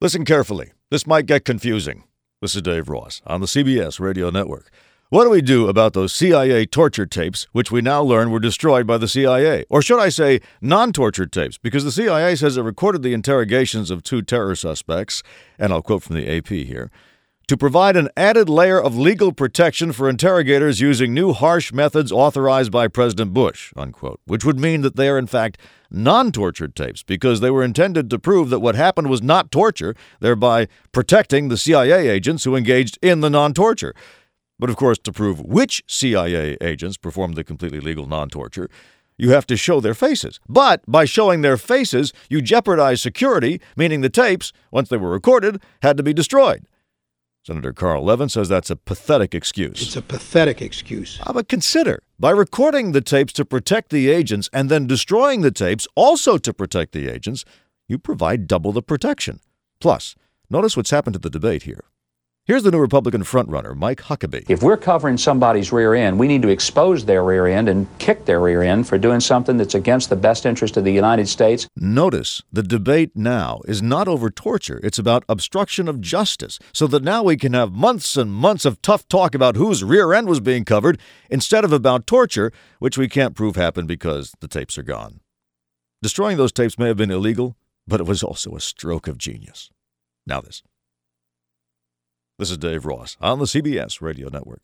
Listen carefully. This might get confusing. This is Dave Ross on the CBS Radio Network. What do we do about those CIA torture tapes, which we now learn were destroyed by the CIA? Or should I say, non torture tapes? Because the CIA says it recorded the interrogations of two terror suspects, and I'll quote from the AP here to provide an added layer of legal protection for interrogators using new harsh methods authorized by President Bush, unquote, which would mean that they are in fact non tortured tapes because they were intended to prove that what happened was not torture, thereby protecting the CIA agents who engaged in the non torture. But of course, to prove which CIA agents performed the completely legal non torture, you have to show their faces. But by showing their faces, you jeopardize security, meaning the tapes, once they were recorded, had to be destroyed. Senator Carl Levin says that's a pathetic excuse. It's a pathetic excuse. Uh, but consider by recording the tapes to protect the agents and then destroying the tapes also to protect the agents, you provide double the protection. Plus, notice what's happened to the debate here. Here's the new Republican frontrunner, Mike Huckabee. If we're covering somebody's rear end, we need to expose their rear end and kick their rear end for doing something that's against the best interest of the United States. Notice the debate now is not over torture, it's about obstruction of justice, so that now we can have months and months of tough talk about whose rear end was being covered instead of about torture, which we can't prove happened because the tapes are gone. Destroying those tapes may have been illegal, but it was also a stroke of genius. Now, this. This is Dave Ross on the CBS Radio Network.